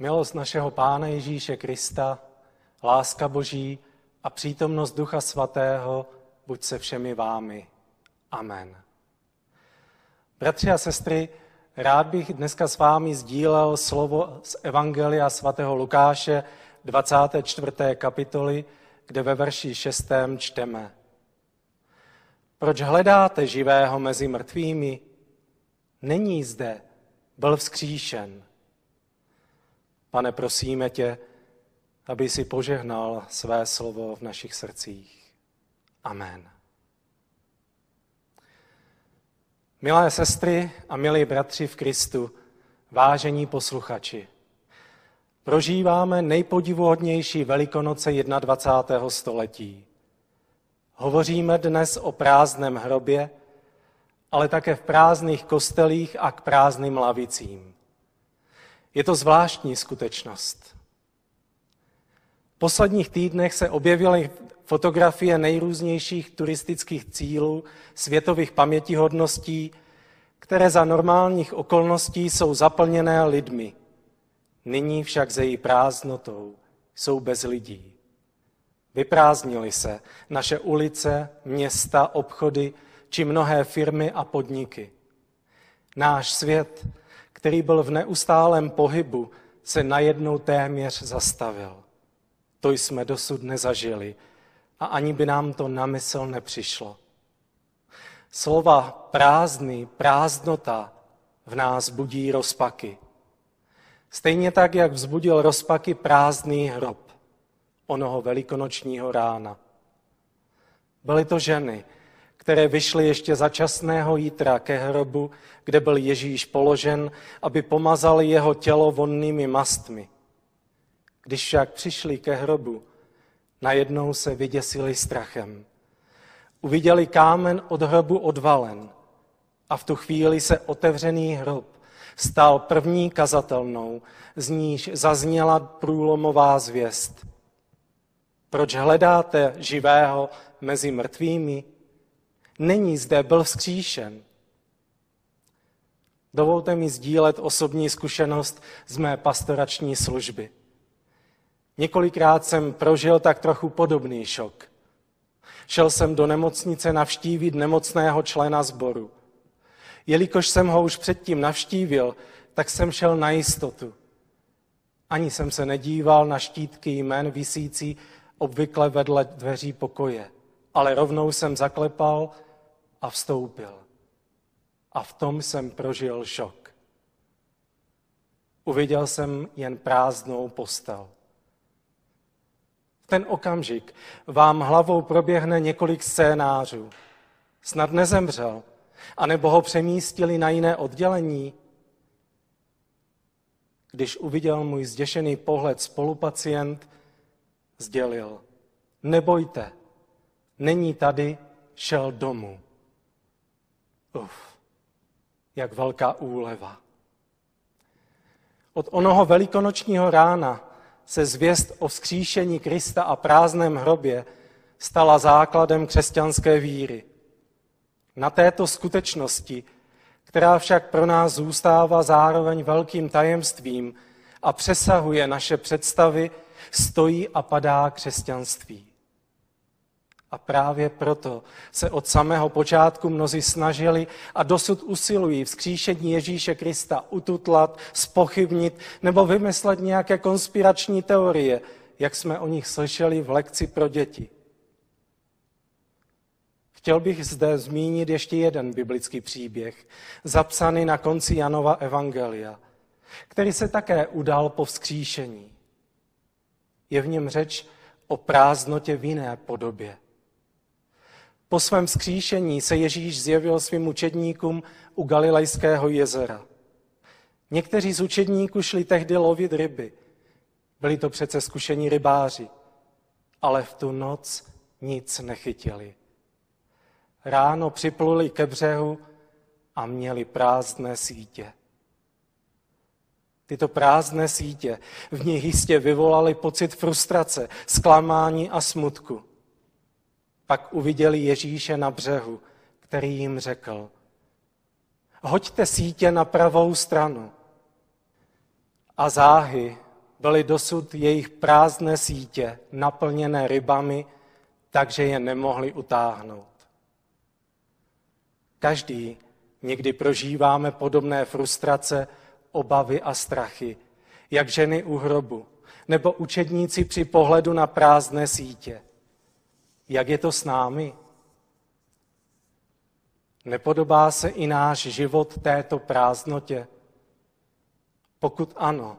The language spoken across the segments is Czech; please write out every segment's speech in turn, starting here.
Milost našeho Pána Ježíše Krista, láska Boží a přítomnost Ducha Svatého buď se všemi vámi. Amen. Bratři a sestry, rád bych dneska s vámi sdílel slovo z Evangelia svatého Lukáše 24. kapitoly, kde ve verši 6. čteme. Proč hledáte živého mezi mrtvými? Není zde, byl vzkříšen. Pane, prosíme tě, aby si požehnal své slovo v našich srdcích. Amen. Milé sestry a milí bratři v Kristu, vážení posluchači, prožíváme nejpodivuhodnější velikonoce 21. století. Hovoříme dnes o prázdném hrobě, ale také v prázdných kostelích a k prázdným lavicím. Je to zvláštní skutečnost. V posledních týdnech se objevily fotografie nejrůznějších turistických cílů, světových pamětihodností, které za normálních okolností jsou zaplněné lidmi. Nyní však ze její prázdnotou jsou bez lidí. Vyprázdnily se naše ulice, města, obchody či mnohé firmy a podniky. Náš svět, který byl v neustálém pohybu, se najednou téměř zastavil. To jsme dosud nezažili a ani by nám to na mysl nepřišlo. Slova prázdný, prázdnota v nás budí rozpaky. Stejně tak, jak vzbudil rozpaky prázdný hrob onoho velikonočního rána. Byly to ženy, které vyšly ještě za časného jítra ke hrobu, kde byl Ježíš položen, aby pomazali jeho tělo vonnými mastmi. Když však přišli ke hrobu, najednou se vyděsili strachem. Uviděli kámen od hrobu odvalen a v tu chvíli se otevřený hrob stal první kazatelnou, z níž zazněla průlomová zvěst. Proč hledáte živého mezi mrtvými? Není zde, byl vzkříšen. Dovolte mi sdílet osobní zkušenost z mé pastorační služby. Několikrát jsem prožil tak trochu podobný šok. Šel jsem do nemocnice navštívit nemocného člena sboru. Jelikož jsem ho už předtím navštívil, tak jsem šel na jistotu. Ani jsem se nedíval na štítky jmen visící obvykle vedle dveří pokoje, ale rovnou jsem zaklepal a vstoupil. A v tom jsem prožil šok. Uviděl jsem jen prázdnou postel ten okamžik vám hlavou proběhne několik scénářů. Snad nezemřel, anebo ho přemístili na jiné oddělení. Když uviděl můj zděšený pohled spolupacient, sdělil, nebojte, není tady, šel domů. Uf, jak velká úleva. Od onoho velikonočního rána se zvěst o vzkříšení Krista a prázdném hrobě stala základem křesťanské víry. Na této skutečnosti, která však pro nás zůstává zároveň velkým tajemstvím a přesahuje naše představy, stojí a padá křesťanství. A právě proto se od samého počátku mnozí snažili a dosud usilují vzkříšení Ježíše Krista ututlat, spochybnit nebo vymyslet nějaké konspirační teorie, jak jsme o nich slyšeli v lekci pro děti. Chtěl bych zde zmínit ještě jeden biblický příběh, zapsaný na konci Janova Evangelia, který se také udal po vzkříšení. Je v něm řeč o prázdnotě v jiné podobě. Po svém skříšení se Ježíš zjevil svým učedníkům u Galilejského jezera. Někteří z učedníků šli tehdy lovit ryby. Byli to přece zkušení rybáři, ale v tu noc nic nechytili. Ráno připluli ke břehu a měli prázdné sítě. Tyto prázdné sítě v nich jistě vyvolali pocit frustrace, zklamání a smutku. Pak uviděli Ježíše na břehu, který jim řekl, hoďte sítě na pravou stranu. A záhy byly dosud jejich prázdné sítě naplněné rybami, takže je nemohli utáhnout. Každý někdy prožíváme podobné frustrace, obavy a strachy, jak ženy u hrobu, nebo učedníci při pohledu na prázdné sítě. Jak je to s námi? Nepodobá se i náš život této prázdnotě? Pokud ano,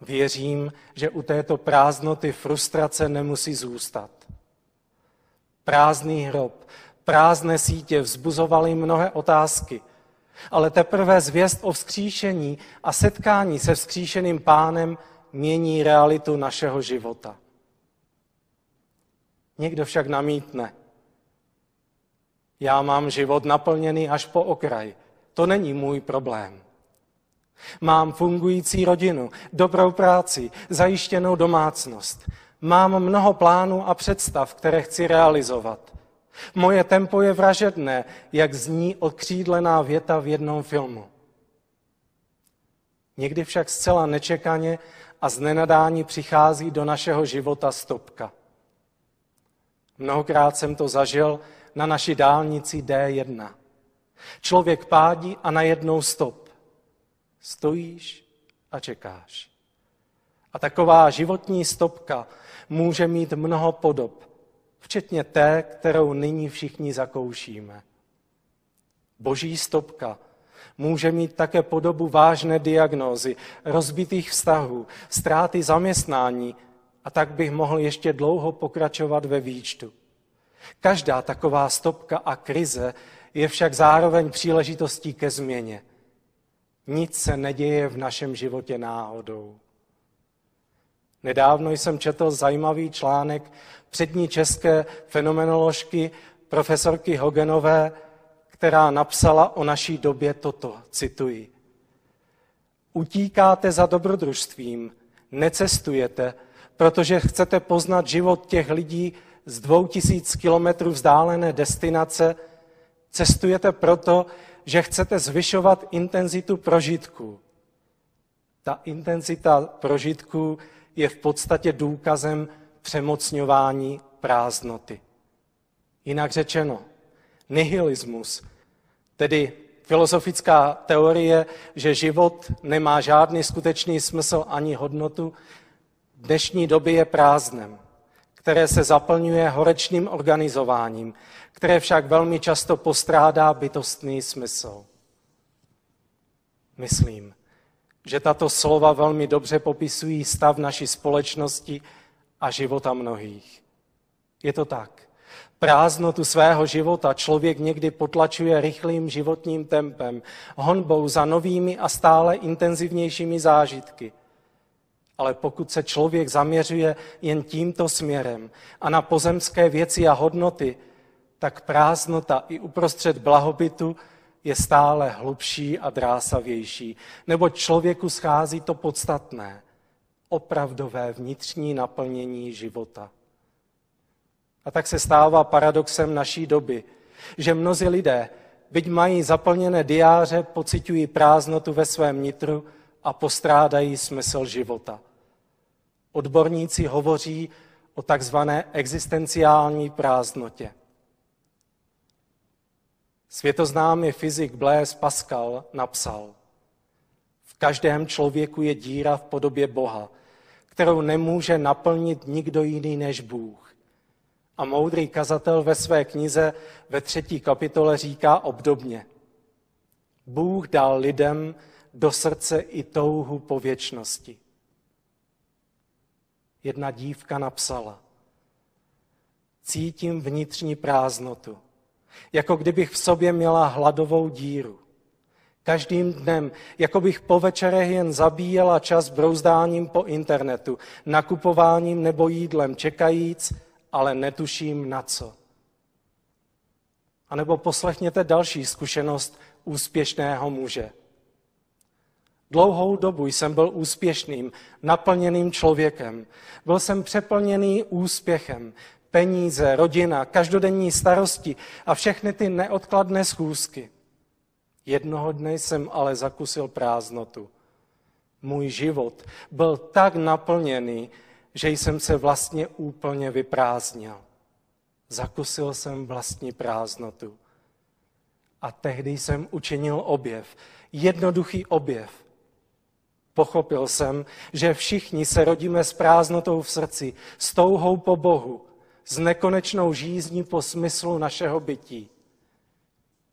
věřím, že u této prázdnoty frustrace nemusí zůstat. Prázdný hrob, prázdné sítě vzbuzovaly mnohé otázky, ale teprve zvěst o vzkříšení a setkání se vzkříšeným pánem mění realitu našeho života. Někdo však namítne. Já mám život naplněný až po okraj. To není můj problém. Mám fungující rodinu, dobrou práci, zajištěnou domácnost. Mám mnoho plánů a představ, které chci realizovat. Moje tempo je vražedné, jak zní odkřídlená věta v jednom filmu. Někdy však zcela nečekaně a z nenadání přichází do našeho života stopka. Mnohokrát jsem to zažil na naší dálnici D1. Člověk pádí a najednou stop. Stojíš a čekáš. A taková životní stopka může mít mnoho podob, včetně té, kterou nyní všichni zakoušíme. Boží stopka může mít také podobu vážné diagnózy, rozbitých vztahů, ztráty zaměstnání a tak bych mohl ještě dlouho pokračovat ve výčtu. Každá taková stopka a krize je však zároveň příležitostí ke změně. Nic se neděje v našem životě náhodou. Nedávno jsem četl zajímavý článek přední české fenomenoložky profesorky Hogenové, která napsala o naší době toto, cituji. Utíkáte za dobrodružstvím, necestujete, protože chcete poznat život těch lidí z dvou tisíc kilometrů vzdálené destinace, cestujete proto, že chcete zvyšovat intenzitu prožitků. Ta intenzita prožitků je v podstatě důkazem přemocňování prázdnoty. Jinak řečeno, nihilismus, tedy filozofická teorie, že život nemá žádný skutečný smysl ani hodnotu, dnešní době je prázdnem, které se zaplňuje horečným organizováním, které však velmi často postrádá bytostný smysl. Myslím, že tato slova velmi dobře popisují stav naší společnosti a života mnohých. Je to tak. Prázdnotu svého života člověk někdy potlačuje rychlým životním tempem, honbou za novými a stále intenzivnějšími zážitky. Ale pokud se člověk zaměřuje jen tímto směrem a na pozemské věci a hodnoty, tak prázdnota i uprostřed blahobytu je stále hlubší a drásavější, nebo člověku schází to podstatné, opravdové vnitřní naplnění života. A tak se stává paradoxem naší doby, že mnozí lidé, byť mají zaplněné diáře, pocitují prázdnotu ve svém nitru a postrádají smysl života. Odborníci hovoří o takzvané existenciální prázdnotě. Světoznámý fyzik Blaise Pascal napsal, v každém člověku je díra v podobě Boha, kterou nemůže naplnit nikdo jiný než Bůh. A moudrý kazatel ve své knize ve třetí kapitole říká obdobně. Bůh dal lidem do srdce i touhu po věčnosti. Jedna dívka napsala, cítím vnitřní prázdnotu jako kdybych v sobě měla hladovou díru. Každým dnem, jako bych po večerech jen zabíjela čas brouzdáním po internetu, nakupováním nebo jídlem, čekajíc, ale netuším na co. A nebo poslechněte další zkušenost úspěšného muže. Dlouhou dobu jsem byl úspěšným, naplněným člověkem. Byl jsem přeplněný úspěchem peníze, rodina, každodenní starosti a všechny ty neodkladné schůzky. Jednoho dne jsem ale zakusil prázdnotu. Můj život byl tak naplněný, že jsem se vlastně úplně vyprázdnil. Zakusil jsem vlastní prázdnotu. A tehdy jsem učinil objev, jednoduchý objev. Pochopil jsem, že všichni se rodíme s prázdnotou v srdci, s touhou po Bohu, s nekonečnou žízní po smyslu našeho bytí.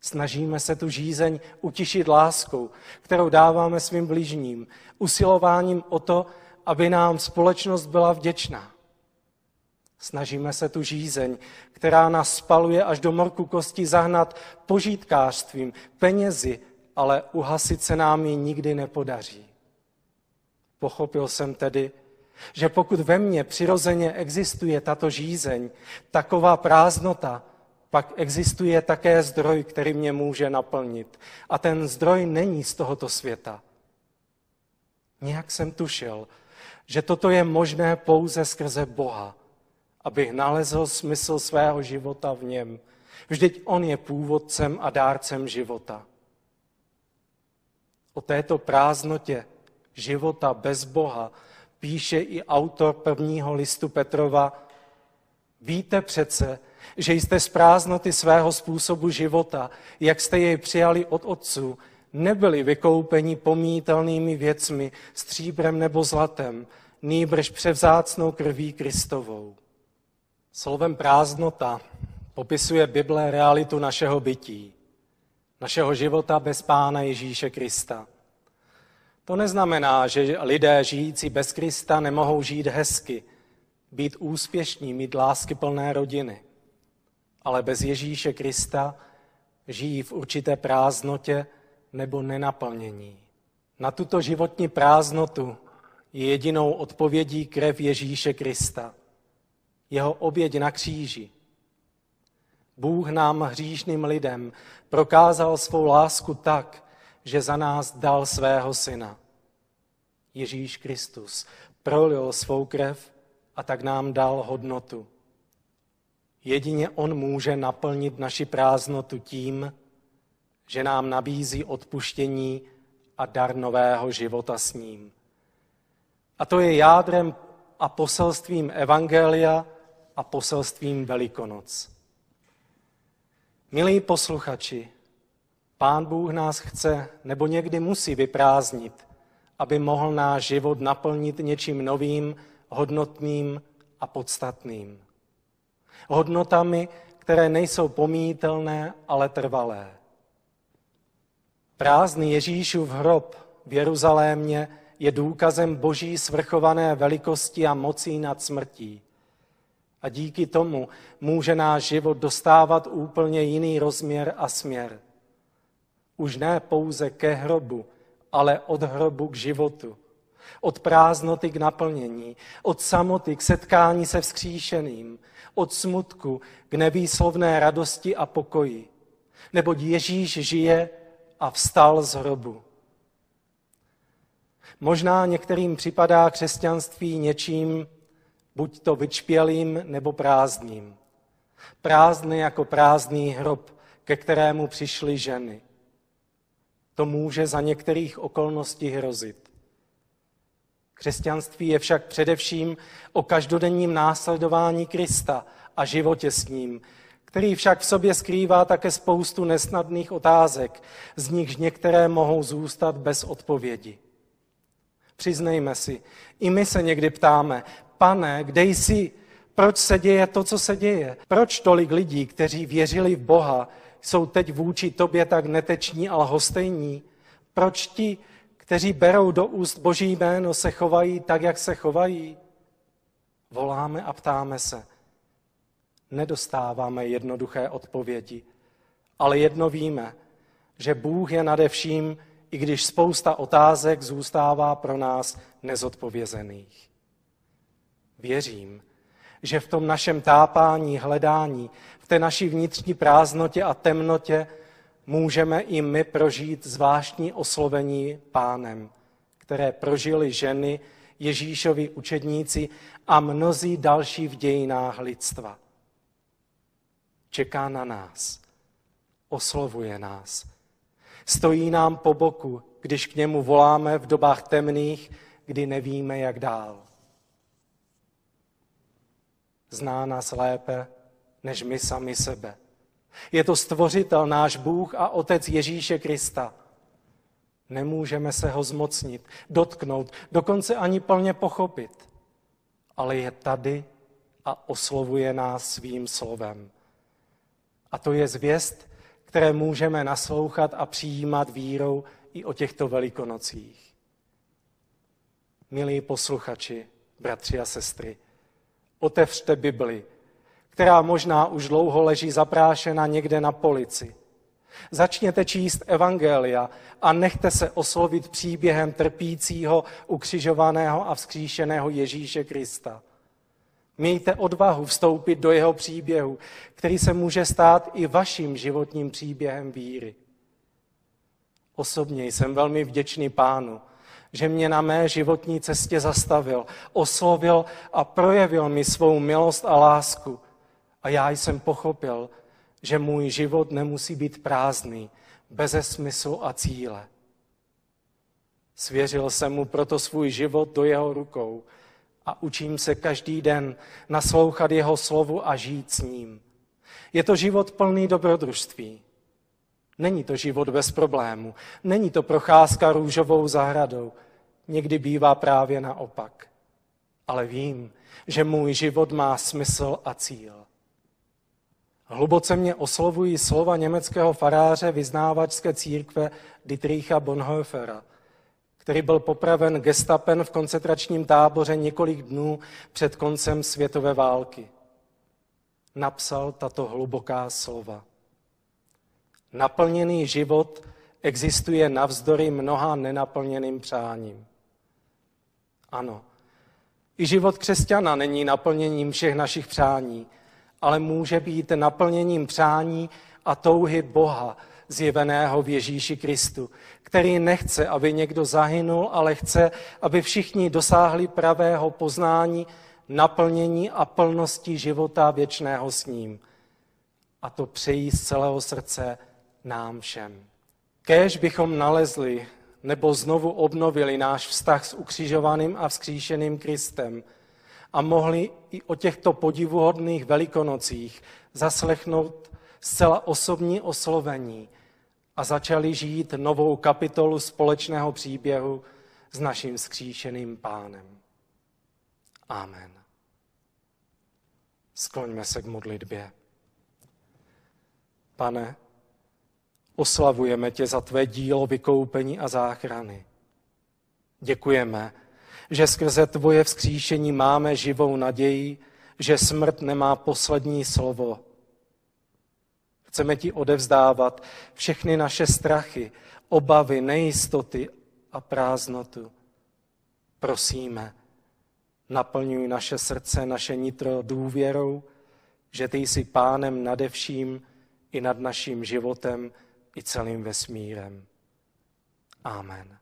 Snažíme se tu žízeň utišit láskou, kterou dáváme svým blížním, usilováním o to, aby nám společnost byla vděčná. Snažíme se tu žízeň, která nás spaluje až do morku kosti, zahnat požítkářstvím, penězi, ale uhasit se nám ji nikdy nepodaří. Pochopil jsem tedy, že pokud ve mně přirozeně existuje tato žízeň, taková prázdnota, pak existuje také zdroj, který mě může naplnit. A ten zdroj není z tohoto světa. Nějak jsem tušil, že toto je možné pouze skrze Boha, abych nalezl smysl svého života v něm. Vždyť On je původcem a dárcem života. O této prázdnotě života bez Boha píše i autor prvního listu Petrova. Víte přece, že jste z prázdnoty svého způsobu života, jak jste jej přijali od otců, nebyli vykoupeni pomítelnými věcmi, stříbrem nebo zlatem, nýbrž převzácnou krví Kristovou. Slovem prázdnota popisuje Bible realitu našeho bytí, našeho života bez Pána Ježíše Krista. To neznamená, že lidé žijící bez Krista nemohou žít hezky, být úspěšní, mít lásky plné rodiny. Ale bez Ježíše Krista žijí v určité prázdnotě nebo nenaplnění. Na tuto životní prázdnotu je jedinou odpovědí krev Ježíše Krista. Jeho oběť na kříži. Bůh nám, hříšným lidem, prokázal svou lásku tak, že za nás dal svého syna. Ježíš Kristus prolil svou krev a tak nám dal hodnotu. Jedině On může naplnit naši prázdnotu tím, že nám nabízí odpuštění a dar nového života s ním. A to je jádrem a poselstvím Evangelia a poselstvím Velikonoc. Milí posluchači, Pán Bůh nás chce nebo někdy musí vyprázdnit, aby mohl náš život naplnit něčím novým, hodnotným a podstatným. Hodnotami, které nejsou pomítelné, ale trvalé. Prázdný Ježíšův hrob v Jeruzalémě je důkazem boží svrchované velikosti a mocí nad smrtí. A díky tomu může náš život dostávat úplně jiný rozměr a směr. Už ne pouze ke hrobu, ale od hrobu k životu. Od prázdnoty k naplnění, od samoty k setkání se vzkříšeným, od smutku k nevýslovné radosti a pokoji. Neboť Ježíš žije a vstal z hrobu. Možná některým připadá křesťanství něčím buď to vyčpělým nebo prázdným. Prázdný jako prázdný hrob, ke kterému přišly ženy. To může za některých okolností hrozit. Křesťanství je však především o každodenním následování Krista a životě s ním, který však v sobě skrývá také spoustu nesnadných otázek, z nichž některé mohou zůstat bez odpovědi. Přiznejme si, i my se někdy ptáme, pane, kde jsi? Proč se děje to, co se děje? Proč tolik lidí, kteří věřili v Boha, jsou teď vůči tobě tak neteční a lhostejní? Proč ti, kteří berou do úst Boží jméno, se chovají tak, jak se chovají? Voláme a ptáme se. Nedostáváme jednoduché odpovědi, ale jedno víme, že Bůh je nade vším, i když spousta otázek zůstává pro nás nezodpovězených. Věřím, že v tom našem tápání, hledání, v té naší vnitřní prázdnotě a temnotě můžeme i my prožít zvláštní oslovení pánem, které prožili ženy, Ježíšovi učedníci a mnozí další v dějinách lidstva. Čeká na nás, oslovuje nás, stojí nám po boku když k němu voláme v dobách temných, kdy nevíme, jak dál. Zná nás lépe, než my sami sebe. Je to stvořitel náš Bůh a Otec Ježíše Krista. Nemůžeme se ho zmocnit, dotknout, dokonce ani plně pochopit. Ale je tady a oslovuje nás svým slovem. A to je zvěst, které můžeme naslouchat a přijímat vírou i o těchto velikonocích. Milí posluchači, bratři a sestry, otevřte Bibli, která možná už dlouho leží zaprášena někde na polici. Začněte číst Evangelia a nechte se oslovit příběhem trpícího, ukřižovaného a vzkříšeného Ježíše Krista. Mějte odvahu vstoupit do jeho příběhu, který se může stát i vaším životním příběhem víry. Osobně jsem velmi vděčný pánu, že mě na mé životní cestě zastavil, oslovil a projevil mi svou milost a lásku. A já jsem pochopil, že můj život nemusí být prázdný, beze smyslu a cíle. Svěřil jsem mu proto svůj život do jeho rukou a učím se každý den naslouchat jeho slovu a žít s ním. Je to život plný dobrodružství. Není to život bez problému. Není to procházka růžovou zahradou. Někdy bývá právě naopak. Ale vím, že můj život má smysl a cíl. Hluboce mě oslovují slova německého faráře vyznávačské církve Dietricha Bonhoeffera, který byl popraven gestapem v koncentračním táboře několik dnů před koncem světové války. Napsal tato hluboká slova. Naplněný život existuje navzdory mnoha nenaplněným přáním. Ano, i život křesťana není naplněním všech našich přání, ale může být naplněním přání a touhy Boha, zjeveného v Ježíši Kristu, který nechce, aby někdo zahynul, ale chce, aby všichni dosáhli pravého poznání, naplnění a plnosti života věčného s ním. A to přejí z celého srdce nám všem. Kéž bychom nalezli nebo znovu obnovili náš vztah s ukřižovaným a vzkříšeným Kristem a mohli i o těchto podivuhodných velikonocích zaslechnout zcela osobní oslovení a začali žít novou kapitolu společného příběhu s naším skříšeným pánem. Amen. Skloňme se k modlitbě. Pane, oslavujeme tě za tvé dílo vykoupení a záchrany. Děkujeme, že skrze tvoje vzkříšení máme živou naději, že smrt nemá poslední slovo Chceme ti odevzdávat všechny naše strachy, obavy, nejistoty a prázdnotu. Prosíme, naplňuj naše srdce, naše nitro důvěrou, že ty jsi pánem nade vším i nad naším životem i celým vesmírem. Amen.